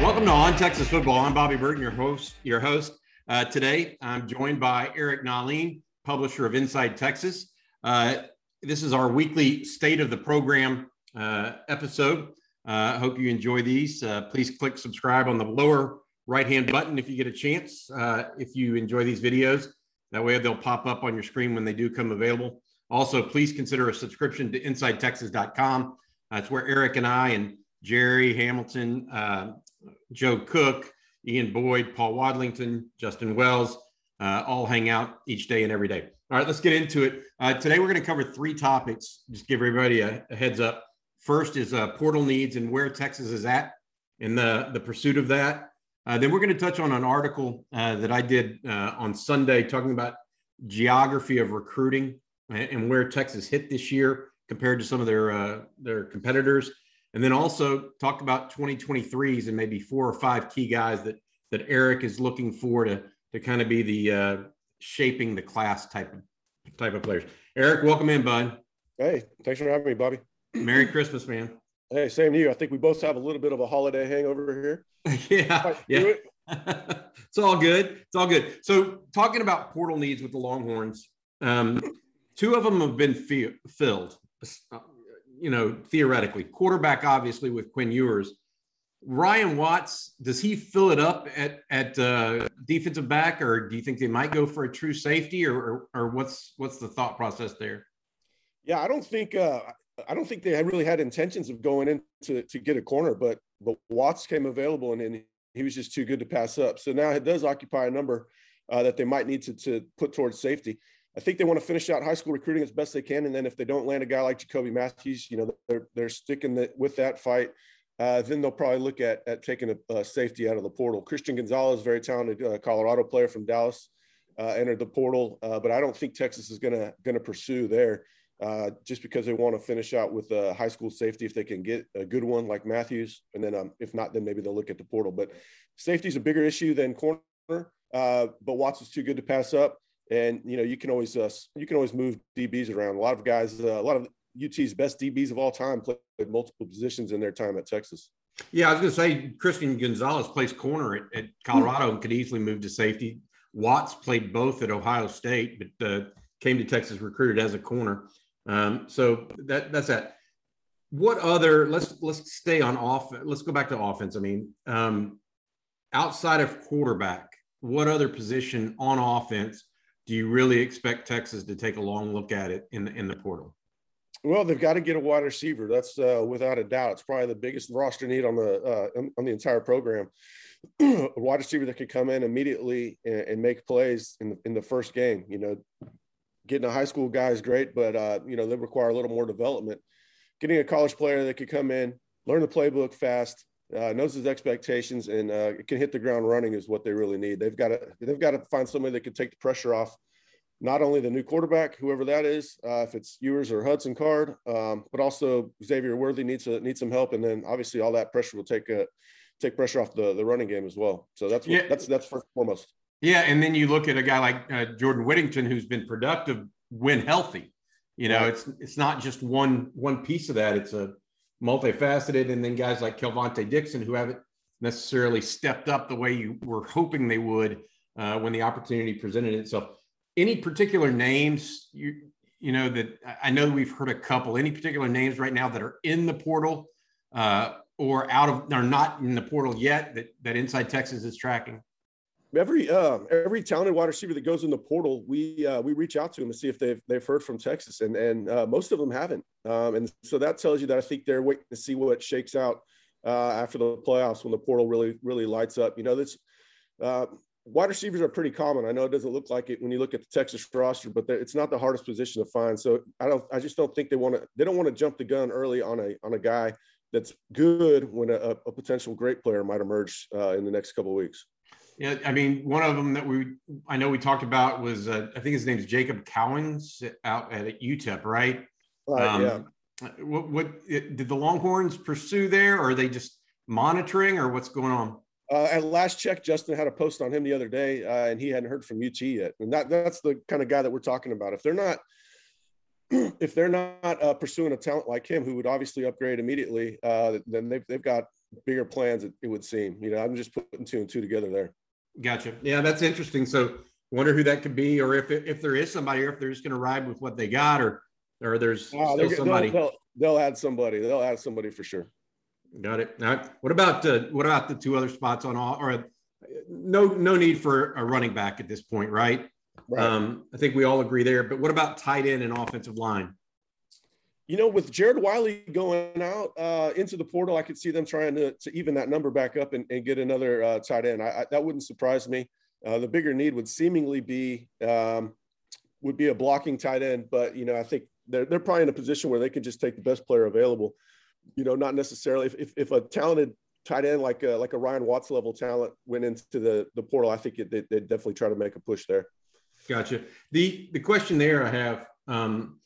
Welcome to On Texas Football. I'm Bobby Burton, your host. Your host uh, today. I'm joined by Eric Nahlin, publisher of Inside Texas. Uh, this is our weekly state of the program uh, episode. I uh, hope you enjoy these. Uh, please click subscribe on the lower right hand button if you get a chance. Uh, if you enjoy these videos, that way they'll pop up on your screen when they do come available. Also, please consider a subscription to InsideTexas.com. That's where Eric and I and Jerry Hamilton, uh, Joe Cook, Ian Boyd, Paul Wadlington, Justin Wells, uh, all hang out each day and every day. All right, let's get into it. Uh, today, we're going to cover three topics. Just give everybody a, a heads up. First is uh, portal needs and where Texas is at in the, the pursuit of that. Uh, then we're going to touch on an article uh, that I did uh, on Sunday talking about geography of recruiting and, and, where Texas hit this year compared to some of their uh, their competitors. And then also talk about 2023s and maybe four or five key guys that that Eric is looking for to to kind of be the uh, shaping the class type of type of players. Eric, welcome in, bud. Hey, thanks for having me, Bobby. Merry Christmas, man. Hey, same to you. I think we both have a little bit of a holiday hangover here. yeah, yeah. It. it's all good. It's all good. So, talking about portal needs with the Longhorns, um, two of them have been fi- filled. You know, theoretically, quarterback obviously with Quinn Ewers. Ryan Watts, does he fill it up at at uh, defensive back, or do you think they might go for a true safety, or or, or what's what's the thought process there? Yeah, I don't think uh, I don't think they really had intentions of going in to, to get a corner, but but Watts came available and then he was just too good to pass up. So now it does occupy a number uh, that they might need to, to put towards safety. I think they want to finish out high school recruiting as best they can, and then if they don't land a guy like Jacoby Matthews, you know they're they're sticking the, with that fight. Uh, then they'll probably look at at taking a, a, safety out of the portal. Christian Gonzalez, very talented uh, Colorado player from Dallas, uh, entered the portal, uh, but I don't think Texas is gonna gonna pursue there uh, just because they want to finish out with a high school safety if they can get a good one like Matthews, and then um, if not, then maybe they'll look at the portal. But safety is a bigger issue than corner. Uh, but Watts is too good to pass up, and you know you can always uh, you can always move DBs around. A lot of guys, uh, a lot of UT's best DBs of all time played multiple positions in their time at Texas. Yeah, I was going to say Christian Gonzalez plays corner at, at Colorado and could easily move to safety. Watts played both at Ohio State, but uh, came to Texas recruited as a corner. Um, so that that's that. What other? Let's let's stay on off. Let's go back to offense. I mean, um, outside of quarterback, what other position on offense do you really expect Texas to take a long look at it in the in the portal? Well, they've got to get a wide receiver. That's uh, without a doubt. It's probably the biggest roster need on the uh, on the entire program. a wide receiver that could come in immediately and, and make plays in the, in the first game. You know, getting a high school guy is great, but uh, you know they require a little more development. Getting a college player that could come in, learn the playbook fast, uh, knows his expectations, and uh, can hit the ground running is what they really need. They've got to they've got to find somebody that can take the pressure off, not only the new quarterback, whoever that is, uh, if it's Ewers or Hudson Card, um, but also Xavier Worthy needs to, needs some help, and then obviously all that pressure will take a take pressure off the the running game as well. So that's what, yeah. that's that's first and foremost. Yeah, and then you look at a guy like uh, Jordan Whittington, who's been productive when healthy. You know, right. it's it's not just one one piece of that. It's a multifaceted, and then guys like Kelvontay Dixon, who haven't necessarily stepped up the way you were hoping they would uh, when the opportunity presented itself. Any particular names you you know that I know we've heard a couple. Any particular names right now that are in the portal uh, or out of are not in the portal yet that that Inside Texas is tracking? Every uh, every talented wide receiver that goes in the portal, we uh, we reach out to them to see if they've they've heard from Texas, and and uh, most of them haven't. Um, and so that tells you that I think they're waiting to see what shakes out uh, after the playoffs when the portal really really lights up. You know, this Uh, wide receivers are pretty common. I know it doesn't look like it when you look at the Texas roster, but it's not the hardest position to find. So I don't, I just don't think they want to, they don't want to jump the gun early on a, on a guy that's good when a, a potential great player might emerge uh, in the next couple of weeks. Yeah, I mean, one of them that we I know we talked about was uh, I think his name is Jacob Cowing out at UTEP, right? Right. Um, yeah. What, what did the Longhorns pursue there, or are they just monitoring, or what's going on? Uh, at last check, Justin had a post on him the other day, uh, and he hadn't heard from UT yet. And that that's the kind of guy that we're talking about. If they're not, if they're not uh, pursuing a talent like him, who would obviously upgrade immediately, uh, then they've they've got bigger plans. It, it, would seem. You know, I'm just putting two and two together there. Gotcha. Yeah, that's interesting. So, wonder who that could be, or if if there is somebody, or if they're just going to ride with what they got, or or there's still somebody. They'll, they'll, add somebody. They'll add somebody for sure. Got it. Now, what about uh, what about the two other spots on all? Or no no need for a running back at this point, right? Right. Um, I think we all agree there. But what about tight end and offensive line? You know, with Jared Wiley going out uh, into the portal, I could see them trying to, to even that number back up and, and get another uh, tight end. I, I, that wouldn't surprise me. Uh, the bigger need would seemingly be um, would be a blocking tight end, but you know, I think they're they're probably in a position where they can just take the best player available. You know, not necessarily if if, if a talented tight end like a, like a Ryan Watts level talent went into the the portal, I think it, they would definitely try to make a push there. Gotcha. The the question there I have, um,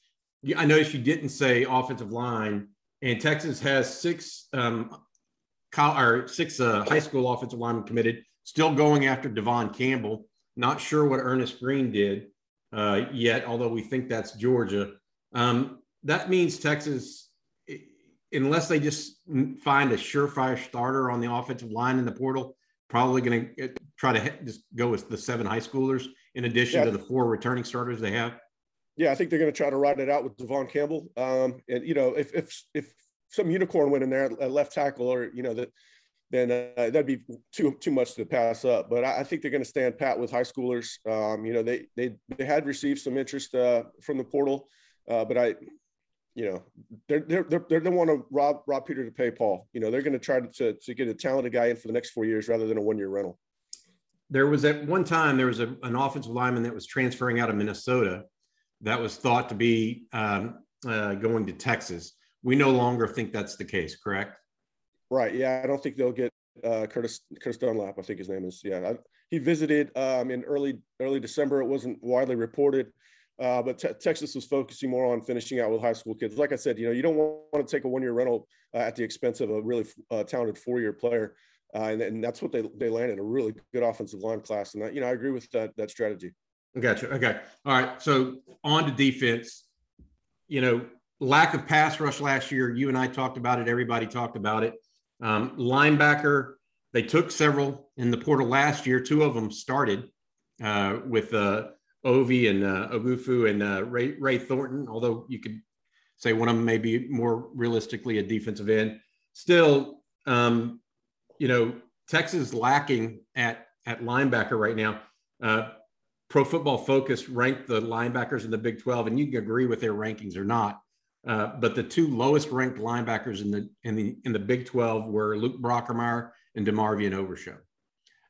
I noticed you didn't say offensive line, and Texas has six um, or six uh, high school offensive linemen committed, still going after Devon Campbell. Not sure what Ernest Green did uh, yet, although we think that's Georgia. Um, that means Texas, unless they just find a surefire starter on the offensive line in the portal, probably going to try to just go with the seven high schoolers in addition yeah. to the four returning starters they have. Yeah, I think they're going to try to ride it out with Devon Campbell. Um, and you know, if if if some unicorn went in there at left tackle, or you know that, then uh, that'd be too too much to pass up. But I, I think they're going to stand pat with high schoolers. Um, you know, they they they had received some interest uh, from the portal, uh, but I, you know, they're they're, they're they want to rob rob Peter to pay Paul. You know, they're going to try to to get a talented guy in for the next four years rather than a one year rental. There was at one time there was a, an offensive lineman that was transferring out of Minnesota that was thought to be um, uh, going to Texas. We no longer think that's the case, correct? Right. Yeah, I don't think they'll get uh, Curtis Curtis Dunlap. I think his name is. Yeah, I, he visited um, in early early December. It wasn't widely reported, uh, but te- Texas was focusing more on finishing out with high school kids. Like I said, you know, you don't want to take a one year rental uh, at the expense of a really uh, talented four year player, uh, and, and that's what they they landed a really good offensive line class. And that, you know, I agree with that that strategy. Gotcha. Okay. All right. So on to defense. You know, lack of pass rush last year. You and I talked about it. Everybody talked about it. Um, linebacker. They took several in the portal last year. Two of them started uh, with uh, Ovie and uh, Oghoufo and uh, Ray, Ray Thornton. Although you could say one of them may be more realistically a defensive end. Still, um, you know, Texas lacking at at linebacker right now. Uh, Pro Football Focus ranked the linebackers in the Big 12, and you can agree with their rankings or not. Uh, but the two lowest ranked linebackers in the in the in the Big 12 were Luke Brockermeyer and DeMarvion Overshown.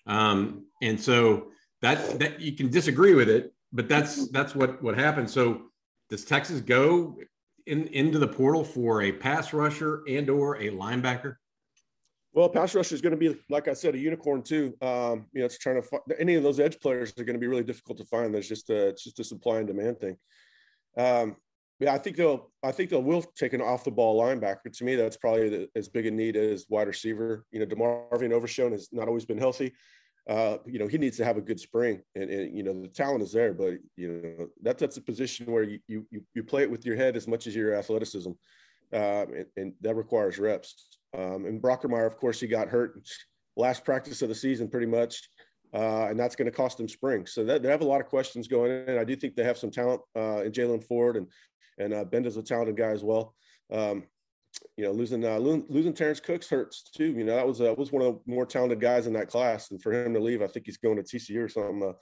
Um, and so that that you can disagree with it, but that's that's what what happened. So does Texas go in into the portal for a pass rusher and or a linebacker? Well, pass rush is going to be, like I said, a unicorn too. Um, you know, it's trying to find any of those edge players are going to be really difficult to find. There's just a, it's just a supply and demand thing. Um, yeah, I think they'll, I think they'll will take an off the ball linebacker. To me, that's probably the, as big a need as wide receiver. You know, DeMarvion Overshown has not always been healthy. Uh, you know, he needs to have a good spring, and, and, you know the talent is there, but you know that that's a position where you you you play it with your head as much as your athleticism, uh, and, and that requires reps. Um, and Brockermeyer, of course, he got hurt last practice of the season pretty much. Uh, and that's going to cost them spring. So that, they have a lot of questions going in. I do think they have some talent uh, in Jaylan Ford and and uh, a talented guy as well. Um, you know, losing uh, losing Terrence Cooks hurts too. You know, that was uh, was one of the more talented guys in that class, and for him to leave, I think he's going to TCU or something.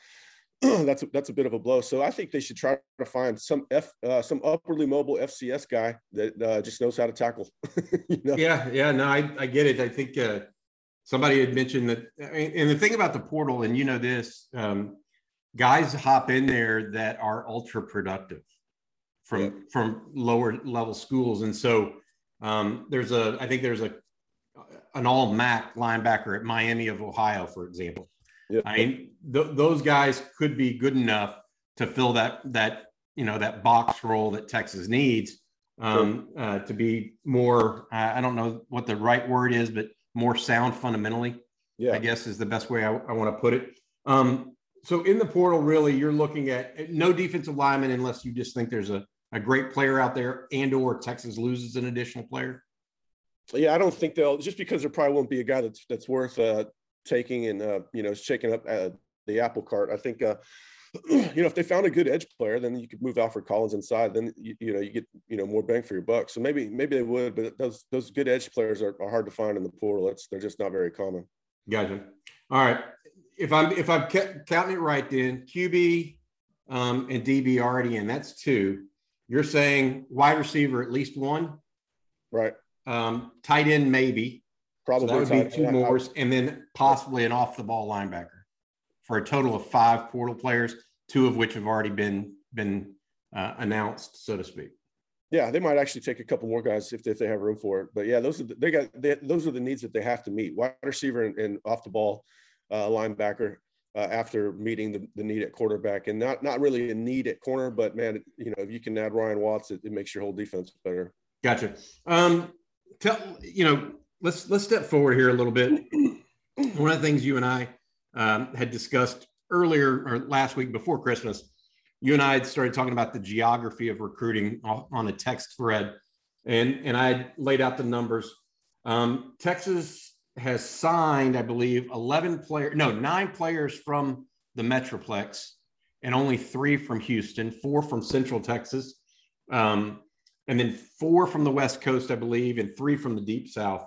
That's a, that's a bit of a blow. So I think they should try to find some F uh, some upwardly mobile FCS guy that uh, just knows how to tackle. you know? Yeah, yeah, no, I, I get it. I think uh, somebody had mentioned that, and the thing about the portal, and you know this, um, guys hop in there that are ultra productive from yeah. from lower level schools, and so um, there's a, I think there's a an all MAC linebacker at Miami of Ohio, for example. Yeah. I mean, th- those guys could be good enough to fill that that you know that box role that Texas needs um, uh, to be more. Uh, I don't know what the right word is, but more sound fundamentally. Yeah, I guess is the best way I, I want to put it. Um, so in the portal, really, you're looking at no defensive lineman unless you just think there's a, a great player out there, and or Texas loses an additional player. Yeah, I don't think they'll just because there probably won't be a guy that's that's worth uh, taking and uh, you know shaking up uh, the apple cart. I think uh, you know if they found a good edge player, then you could move Alfred Collins inside. Then you, you know you get you know more bang for your buck. So maybe maybe they would, but those those good edge players are, are hard to find in the portal. It's they're just not very common. Gotcha. All right. If I'm if I'm counting it right, then QB um, and DB already in. That's two. You're saying wide receiver at least one, right? Um, tight end maybe. Probably so that would be two more, and then possibly an off the ball linebacker for a total of five portal players, two of which have already been been uh, announced, so to speak. Yeah, they might actually take a couple more guys if, if they have room for it. But yeah, those are the, they got they, those are the needs that they have to meet: wide receiver and, and off the ball uh, linebacker. Uh, after meeting the, the need at quarterback, and not not really a need at corner, but man, you know, if you can add Ryan Watts, it, it makes your whole defense better. Gotcha. Um, tell you know let's let's step forward here a little bit. One of the things you and I um, had discussed earlier or last week before Christmas, you and I had started talking about the geography of recruiting on a text thread, and and I laid out the numbers. Um, Texas has signed, I believe, eleven players, no, nine players from the Metroplex, and only three from Houston, four from Central Texas, um, and then four from the West Coast, I believe, and three from the Deep South.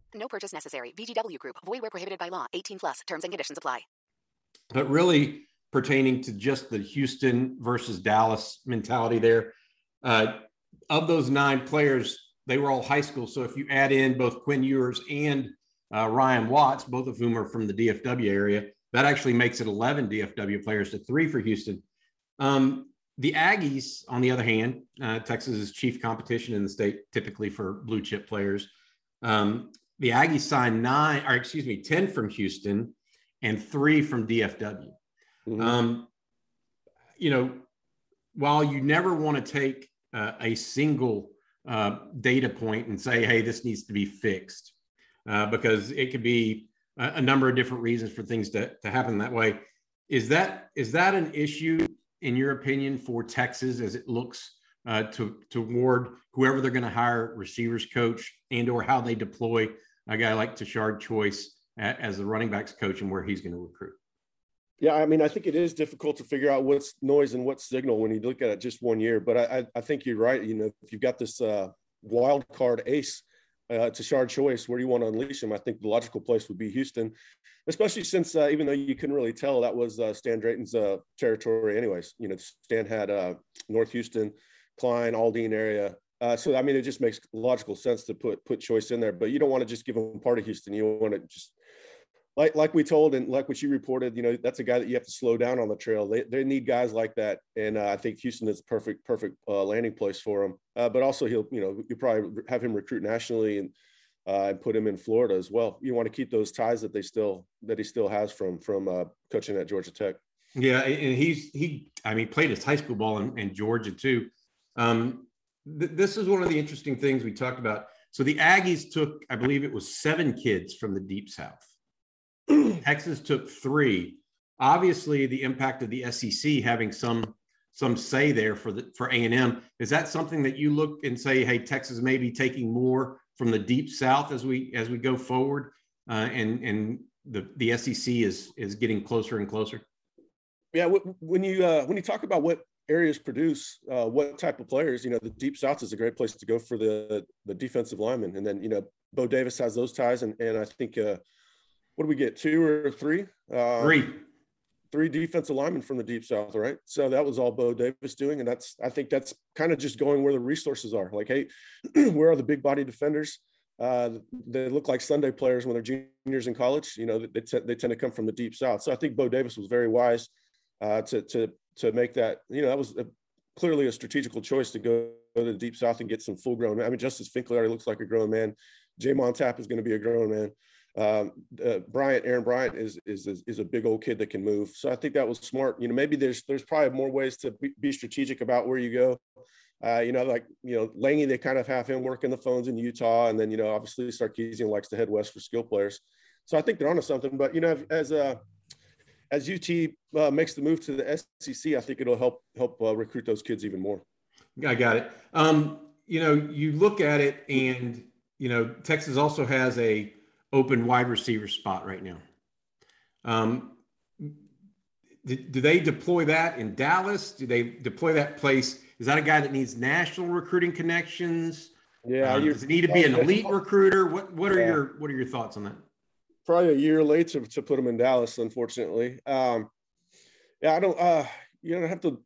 No purchase necessary. VGW Group. Void where prohibited by law. 18 plus. Terms and conditions apply. But really pertaining to just the Houston versus Dallas mentality there. Uh, of those nine players, they were all high school. So if you add in both Quinn Ewers and uh, Ryan Watts, both of whom are from the DFW area, that actually makes it 11 DFW players to three for Houston. Um, the Aggies, on the other hand, uh, Texas's chief competition in the state, typically for blue chip players. Um, the Aggies signed nine, or excuse me, 10 from Houston and three from DFW. Mm-hmm. Um, you know, while you never want to take uh, a single uh, data point and say, hey, this needs to be fixed, uh, because it could be a, a, number of different reasons for things to, to happen that way. Is that is that an issue in your opinion, for Texas as it looks uh, to toward whoever they're going to hire, receivers coach, and or how they deploy a guy like Tashard Choice as the running backs coach and where he's going to recruit? Yeah, I mean, I think it is difficult to figure out what's noise and what's signal when you look at it just one year. But I, I think you're right. You know, if you've got this uh, wild card ace uh, Tashard Choice, where do you want to unleash him? I think the logical place would be Houston, especially since uh, even though you couldn't really tell that was uh, Stan Drayton's uh, territory, anyways. You know, Stan had uh, North Houston, Klein, Aldine area. Uh, so I mean, it just makes logical sense to put put Choice in there, but you don't want to just give him part of Houston. You want to just like like we told and like what you reported, you know, that's a guy that you have to slow down on the trail. They, they need guys like that, and uh, I think Houston is perfect perfect uh, landing place for him. Uh, but also he'll you know you probably have him recruit nationally and uh, and put him in Florida as well. You want to keep those ties that they still that he still has from from coaching at Georgia Tech. Yeah, and he's he I mean played his high school ball in, in Georgia too. Um, th- this is one of the interesting things we talked about. So the Aggies took, I believe it was seven kids from the Deep South Texas took three. Obviously, the impact of the SEC having some some say there for the for A and M is that something that you look and say, hey, Texas may be taking more from the deep South as we as we go forward uh, and and the the SEC is is getting closer and closer. Yeah, when you uh, when you talk about what areas produce uh, what type of players, you know, the deep south is a great place to go for the the defensive lineman, and then you know, Bo Davis has those ties, and and I think uh, what do we get two or three? Uh, three. Three defensive linemen from the deep south, right? So that was all Bo Davis doing, and that's I think that's kind of just going where the resources are. Like, hey, where are the big body defenders? Uh, they look like Sunday players when they're juniors in college. You know, they, t- they tend to come from the deep south. So I think Bo Davis was very wise uh, to to to make that. You know, that was a, clearly a strategical choice to go, to the deep south and get some full grown. I mean, Justice Finkley already looks like a grown man. J'Mond Tapp is going to be a grown man. Um, uh, Bryant, Aaron Bryant is, is, is is a big old kid that can move. So I think that was smart. You know, maybe there's there's probably more ways to be, be strategic about where you go. Uh, you know, like you know, Langy, they kind of have him working the phones in Utah, and then you know, obviously Sarkisian likes to head west for skill players. So I think they're onto something. But you know, as a as UT uh, makes the move to the SEC, I think it'll help help uh, recruit those kids even more. I got it. Um, you know, you look at it, and you know, Texas also has a open wide receiver spot right now. Um, do, do, they deploy that in Dallas? Do they deploy that place? Is that a guy that needs national recruiting connections? Yeah. Um, does it need to be an elite recruiter? What What are yeah. your What are your thoughts on that? Probably a year late to, to put him in Dallas, unfortunately. Um, yeah, I don't, uh, you don't have to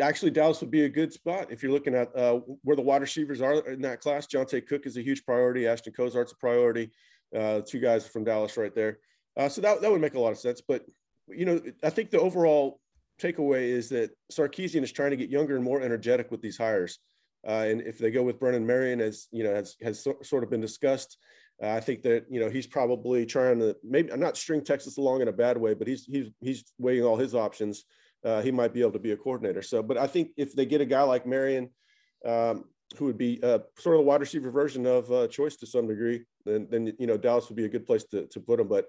actually Dallas would be a good spot if you're looking at uh, where the wide receivers are in that class. Johntay Cook is a huge priority. Ashton Cozart's a priority. Uh, two guys from Dallas right there. Uh, so that, that would make a lot of sense. But, you know, I think the overall takeaway is that Sarkisian is trying to get younger and more energetic with these hires. Uh, and if they go with Brennan Marion, as you know, has, has so, sort of been discussed, uh, I think that you know he's probably trying to maybe I'm not string Texas along in a bad way, but he's he's he's weighing all his options. Uh, he might be able to be a coordinator. So, but I think if they get a guy like Marion, um, who would be uh, sort of the wide receiver version of uh, Choice to some degree, then then you know Dallas would be a good place to to put him. But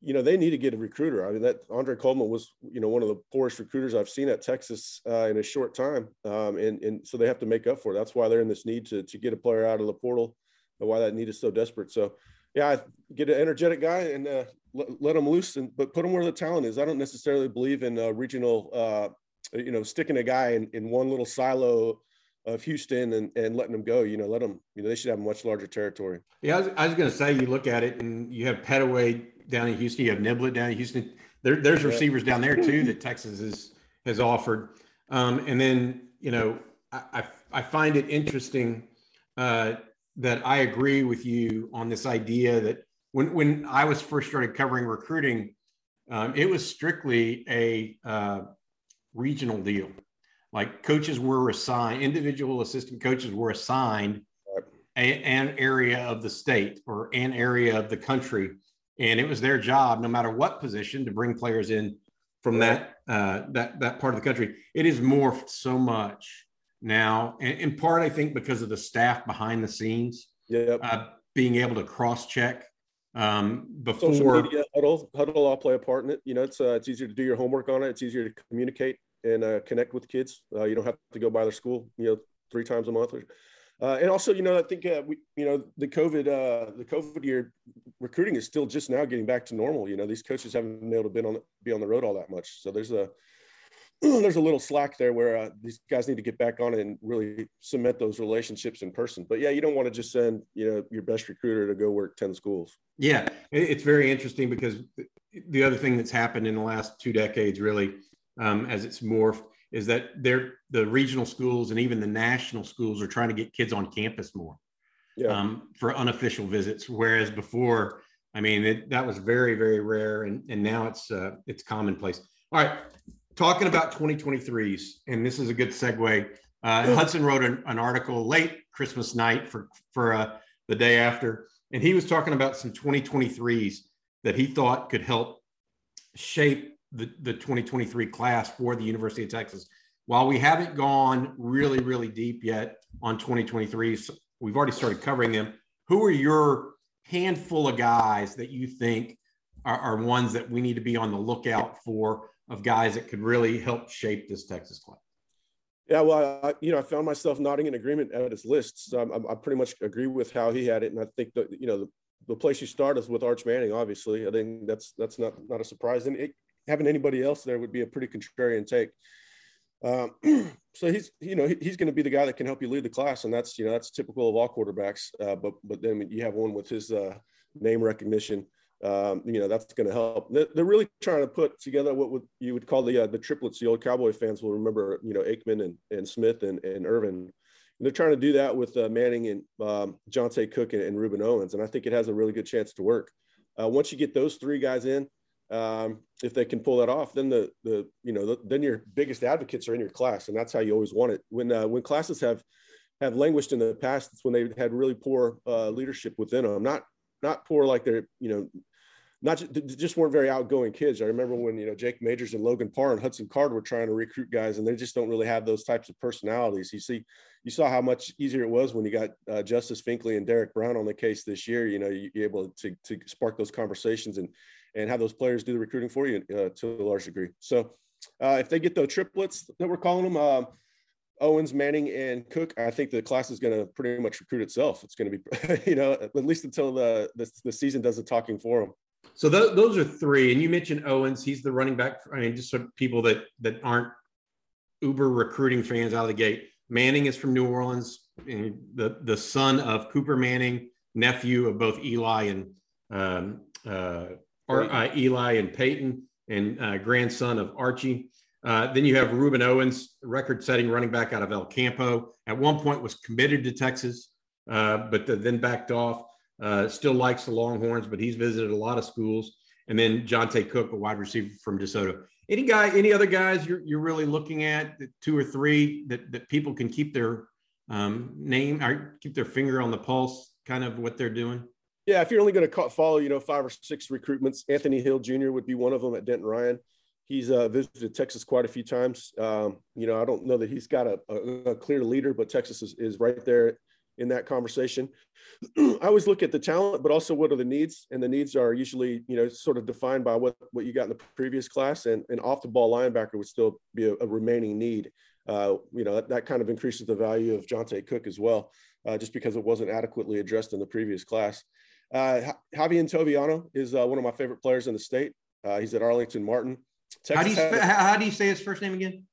you know they need to get a recruiter. I mean that Andre Coleman was you know one of the poorest recruiters I've seen at Texas uh, in a short time, um, and and so they have to make up for it. That's why they're in this need to to get a player out of the portal why that need is so desperate. So, yeah, get an energetic guy and uh, let, let him loose, and but put him where the talent is. I don't necessarily believe in uh, regional, uh, you know, sticking a guy in, in one little silo of Houston and, and letting them go. You know, let them. You know, they should have much larger territory. Yeah, I was, I was going to say, you look at it, and you have Pettaway down in Houston, you have Niblett down in Houston. There, there's yeah. receivers down there too that Texas is, has offered. Um, and then, you know, I, I, I find it interesting uh, that I agree with you on this idea that when when I was first started covering recruiting, um, it was strictly a uh, regional deal. Like coaches were assigned, individual assistant coaches were assigned a, an area of the state or an area of the country, and it was their job, no matter what position, to bring players in from that uh, that that part of the country. It is morphed so much now, in part, I think because of the staff behind the scenes, yep. uh, being able to cross check um, before social media huddle huddle all play a part in it. You know, it's uh, it's easier to do your homework on it. It's easier to communicate and uh, connect with kids. Uh, you don't have to go by their school, you know, three times a month. Uh, and also, you know, I think uh, we, you know, the COVID, uh, the COVID year recruiting is still just now getting back to normal. You know, these coaches haven't been able to been on be on the road all that much. So there's a there's a little slack there where uh, these guys need to get back on and really cement those relationships in person. But yeah, you don't want to just send you know your best recruiter to go work ten schools. Yeah, it's very interesting because the other thing that's happened in the last two decades, really, um, as it's morphed, is that they're the regional schools and even the national schools are trying to get kids on campus more yeah. um, for unofficial visits, whereas before, I mean, it, that was very very rare, and and now it's uh, it's commonplace. All right, talking about 2023s, and this is a good segue. Uh, Hudson wrote an, an, article late Christmas night for for uh, the day after, and he was talking about some 2023s that he thought could help shape the, the 2023 class for the University of Texas. While we haven't gone really, really deep yet on 2023s, we've already started covering them. Who are your handful of guys that you think are, are ones that we need to be on the lookout for of guys that could really help shape this Texas club? Yeah, well, I, you know, I found myself nodding in agreement at his list. So I, I pretty much agree with how he had it, and I think that you know the, the place you start is with Arch Manning. Obviously, I think that's that's not not a surprise. And it, having anybody else there would be a pretty contrarian take. Um, so he's you know he's going to be the guy that can help you lead the class, and that's you know that's typical of all quarterbacks. Uh, but but then you have one with his uh, name recognition. Um, you know that's going to help. They're, they're, really trying to put together what would, you would call the uh, the triplets. The old Cowboy fans will remember you know Aikman and, and Smith and, and Irvin they're trying to do that with uh, Manning and um, Johntay Cook and, and, Rueben Owens, and I think it has a really good chance to work. Uh, once you get those three guys in, um, if they can pull that off, then the the you know the, then your biggest advocates are in your class, and that's how you always want it. When uh, when classes have have languished in the past, it's when they had really poor uh, leadership within them. Not not poor like they're you know not just, weren't very outgoing kids. I remember when you know Jake Majors and Logan Parr and Hudson Card were trying to recruit guys, and they just don't really have those types of personalities. You see, you saw how much easier it was when you got uh, Justice Finkley and Derek Brown on the case this year. You know, you, are able to to spark those conversations and and have those players do the recruiting for you uh, to a large degree. So, uh, if they get the triplets that we're calling them. Owens, Manning, and Cook, I think the class is going to pretty much recruit itself. It's going to be, you know, at least until the, the, the season does the talking for them. So th- those are three, and you mentioned Owens. He's the running back. I mean, just so people that that aren't uber recruiting fans out of the gate. Manning is from New Orleans, the the son of Cooper Manning, nephew of both Eli and um, uh, or, uh, Eli and Peyton, and uh, grandson of Archie. Uh, then you have Rueben Owens, record-setting running back out of El Campo. At one point, was committed to Texas, uh, but then backed off. Uh, still likes the Longhorns, but he's visited a lot of schools. And then Johntay Cook, a wide receiver from DeSoto. Any guy, any other guys you're, you're really looking at, two or three that, that people can keep their um, name or keep their finger on the pulse, kind of what they're doing? Yeah, if you're only going to follow, you know, five or six recruitments, Anthony Hill Jr. would be one of them at Denton Ryan. He's uh, visited Texas quite a few times. Um, you know, I don't know that he's got a, a, a clear leader, but Texas is, is right there in that conversation. I always look at the talent, but also what are the needs, and the needs are usually you know sort of defined by what what you got in the previous class, and an off the ball linebacker would still be a, a remaining need. Uh, you know that, that, kind of increases the value of Johntay Cook as well, uh, just because it wasn't adequately addressed in the previous class. Uh, Javier Toviano is uh, one of my favorite players in the state. Uh, he's at Arlington Martin. Texas how do you had, how do you say his first name again?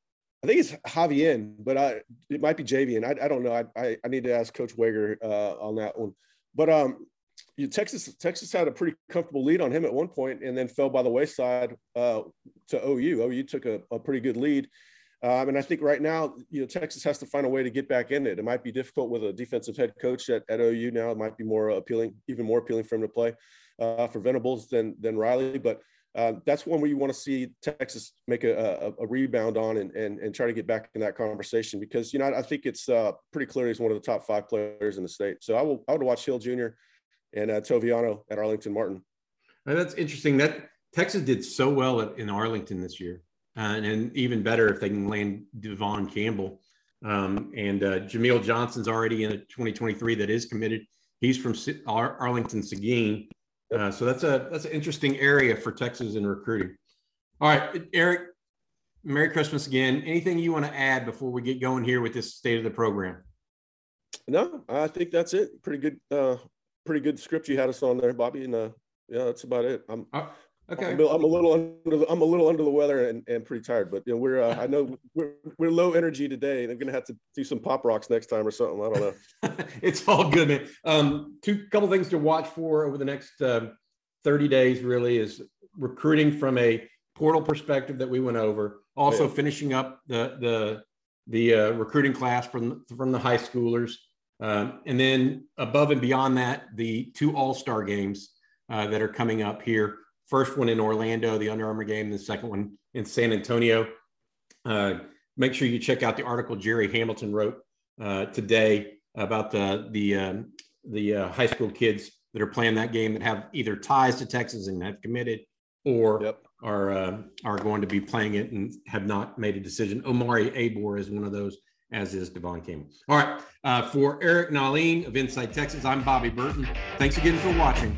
I think it's Javier, but I, it might be Javian. I, I don't know. I, I, I, need to ask Coach Wager uh, on that one. But um, you, Texas Texas had a pretty comfortable lead on him at one point, and then fell by the wayside uh, to OU. OU took a, a pretty good lead, um, and I think right now, you know, Texas has to find a way to get back in it. It might be difficult with a defensive head coach at, at OU now. It might be more appealing, even more appealing for him to play uh, for Venables than than Riley, but uh, that's one where you want to see Texas make a, a, a, rebound on and, and, and try to get back in that conversation because, you know, I, I think it's uh, pretty clear he's one of the top five players in the state. So I will, I would watch Hill Jr. and uh, Toviano at Arlington Martin. And that's interesting that Texas did so well at, in Arlington this year. Uh, and, and, even better if they can land Devon Campbell. Um, and uh, Jameel Johnson's already in a 2023 that is committed. He's from Ar- Arlington Seguin. Uh, so that's a that's an interesting area for Texas in recruiting. All right, Eric. Merry Christmas again. Anything you want to add before we get going here with this state of the program? No, I think that's it. Pretty good, uh, pretty good script you had us on there, Bobby, and uh, yeah, that's about it. I'm uh, Okay. I'm, I'm, a little under the, I'm a little under the weather and, and pretty tired, but you know, we're, uh, I know we're, we're low energy today and I'm going to have to do some pop rocks next time or something. I don't know. it's all good, man. Um, two couple things to watch for over the next uh, 30 days really is recruiting from a portal perspective that we went over. Also yeah. finishing up the, the, the uh, recruiting class from, from the high schoolers. Um, and then above and beyond that, the two all-star games uh, that are coming up here First one in Orlando, the Under Armour game. The second one in San Antonio. Uh, make sure you check out the article Jerry Hamilton wrote uh, today about the the um, the uh, high school kids that are playing that game that have either ties to Texas and have committed, or yep. are uh, are going to be playing it and have not made a decision. Omari Abor is one of those, as is Devon Campbell. All right, uh, for Eric Nahlin of Inside Texas, I'm Bobby Burton. Thanks again for watching